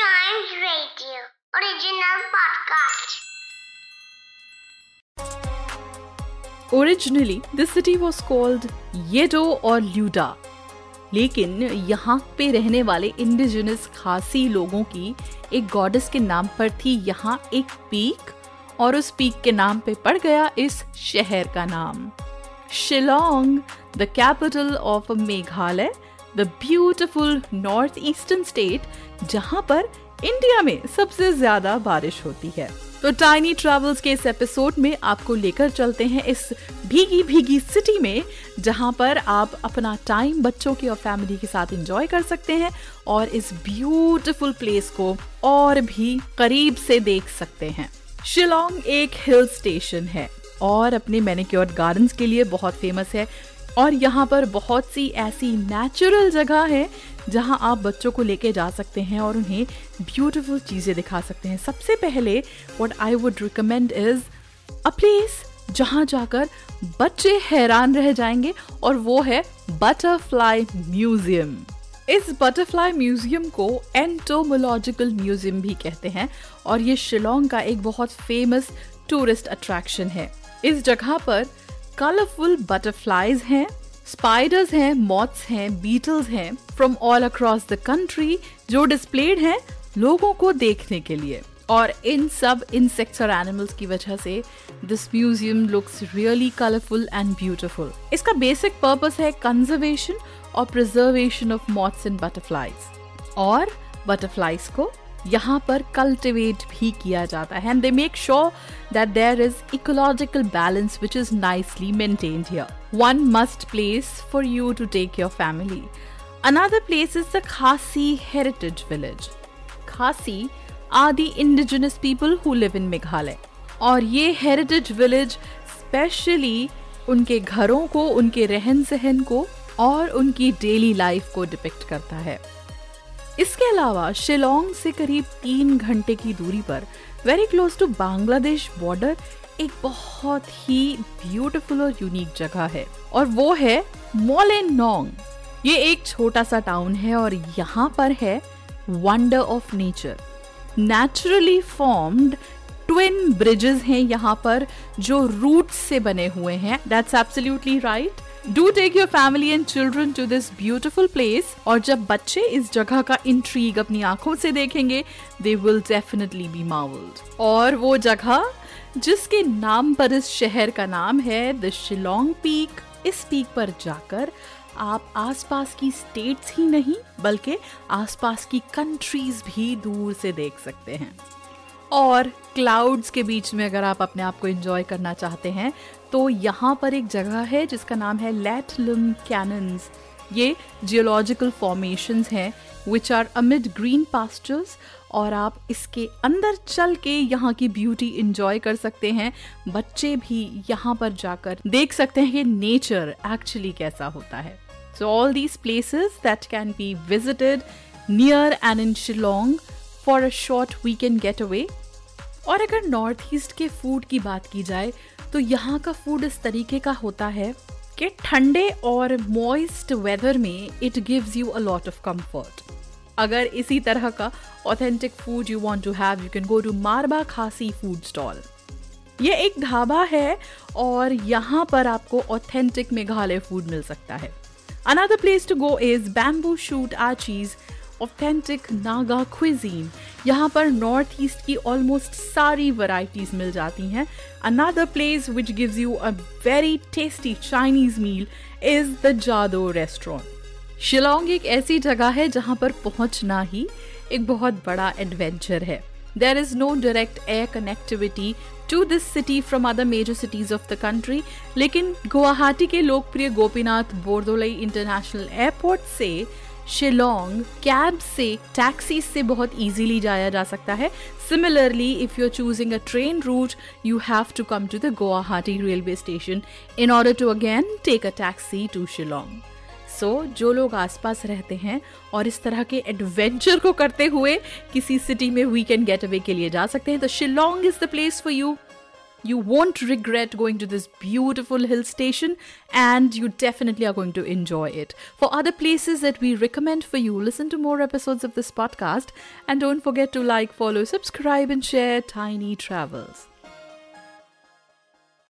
Giant Radio original podcast. Originally, this city was called Yedo और ल्यूडा लेकिन यहाँ पे रहने वाले इंडिजिनस खासी लोगों की एक गॉडेस के नाम पर थी यहाँ एक पीक और उस पीक के नाम पे पड़ गया इस शहर का नाम Shillong the capital of Meghalaya the beautiful north eastern state जहाँ पर इंडिया में सबसे ज़्यादा बारिश होती है। तो टाइनी ट्रेवल्स के इस एपिसोड में आपको लेकर चलते हैं इस भीगी भीगी सिटी में, जहाँ पर आप अपना टाइम बच्चों की और फैमिली के साथ एंजॉय कर सकते हैं और इस ब्यूटीफुल प्लेस को और भी करीब से देख सकते हैं। शिलोंग एक हिल स्टेशन है और अपने मैनिक्योर गार्डन्स के लिए बहुत फ़ेमस है। और यहाँ पर बहुत सी ऐसी नेचुरल जगह है जहाँ आप बच्चों को लेके जा सकते हैं और उन्हें ब्यूटीफुल चीज़ें दिखा सकते हैं। सबसे पहले what I would recommend is a place जहाँ जाकर बच्चे हैरान रह जाएँगे और वो है बटरफ्लाई म्यूज़ियम इस बटरफ्लाई म्यूज़ियम को एंटोमोलॉजिकल म्यूज़ियम भी कहते हैं और ये शिलोंग का एक बहुत फ़ेमस टूरिस्ट अट्रैक्शन है। इस जगह पर कलरफुल बटरफ्लाईज हैं स्पाइडर्स हैं मॉथ्स हैं बीटल्स हैं from all across the country जो डिस्प्लेड हैं लोगों को देखने के लिए। और इन सब इंसेक्ट्स और एनिमल्स की वजह से this museum looks really colourful and beautiful इसका बेसिक पर्पस है कंजर्वेशन और preservation of moths and butterflies और बटरफ्लाईज को यहाँ पर कल्टिवेट भी किया जाता है and they make sure that there is ecological balance which is nicely maintained here one must place for you to take your family Another place is the Khasi Heritage Village. Khasi are the indigenous people who live in Meghalaya. और ये heritage village specially उनके घरों को, उनके रहन सहन को और उनकी डेली लाइफ को डिपिक्ट करता है इसके अलावा, शिलोंग से करीब तीन घंटे की दूरी पर very close to Bangladesh border एक बहुत ही ब्यूटीफुल और यूनिक जगह है। और वो है मोलेनोंग। ये एक छोटा सा टाउन है और यहाँ पर है wonder of nature naturally formed twin bridges हैं यहाँ पर, जो रूट से बने हुए हैं। That's absolutely right do take your family and children to this beautiful place और जब बच्चे इस जगह का इंट्रीग अपनी आँखों से देखेंगे they will definitely be mauled और वो जगह, जिसके नाम पर इस शहर का नाम है द शिलोंग पीक इस पीक पर जाकर आप आसपास की स्टेट्स ही नहीं, बल्कि आसपास की कंट्रीज़ भी दूर से देख सकते हैं। और क्लाउड्स के बीच में अगर आप अपने आप को एंजॉय करना चाहते हैं तो यहाँ पर एक जगह है जिसका नाम है लेटलम कैनन्स ये जियोलॉजिकल फॉर्मेशंस हैं which are amid green pastures और आप इसके अंदर चल के यहाँ की ब्यूटी इंजॉय कर सकते हैं। बच्चे भी यहाँ पर जाकर देख सकते हैं कि नेचर एक्चुअली कैसा होता है। So all these places that can be visited near and in Shillong for a short weekend getaway और अगर नॉर्थ ईस्ट के फ़ूड की बात की जाए तो यहाँ का फ़ूड इस तरीके का होता है कि ठंडे और मॉइस्ट वेदर में it gives you a lot of comfort अगर इसी तरह का authentic food you want to have you can go to मारबा Khasi food stall ये एक ढाबा है और यहाँ पर आपको ऑथेंटिक मेघालय फ़ूड मिल सकता है। Another place to go is bamboo shoot आचीज authentic Naga cuisine यहाँ पर नॉर्थ ईस्ट की ऑलमोस्ट सारी वैरायटीज मिल जाती हैं। Another place which gives you a very tasty Chinese meal is the Jadoh restaurant Shillong एक ऐसी जगह है जहाँ पर पहुँचना ही एक बहुत बड़ा एडवेंचर है। There is no direct air connectivity to this city from other major cities of the country लेकिन गुवाहाटी के लोकप्रिय गोपीनाथ बोरदोलई इंटरनेशनल एयरपोर्ट से शिलोंग कैब से टैक्सी से बहुत इजीली जाया जा सकता है। Similarly if you are choosing a train route you have to come to the Guwahati railway station in order to again take a taxi to Shillong so जो लोग आसपास रहते हैं और इस तरह के एडवेंचर को करते हुए किसी सिटी में वीकेंड गेट अवे के लिए जा सकते हैं तो Shillong is the place for you You won't regret going to this beautiful hill station and you definitely are going to enjoy it. For other places that we recommend for you, listen to more episodes of this podcast and don't forget to like, follow, subscribe, and share Tiny Travels.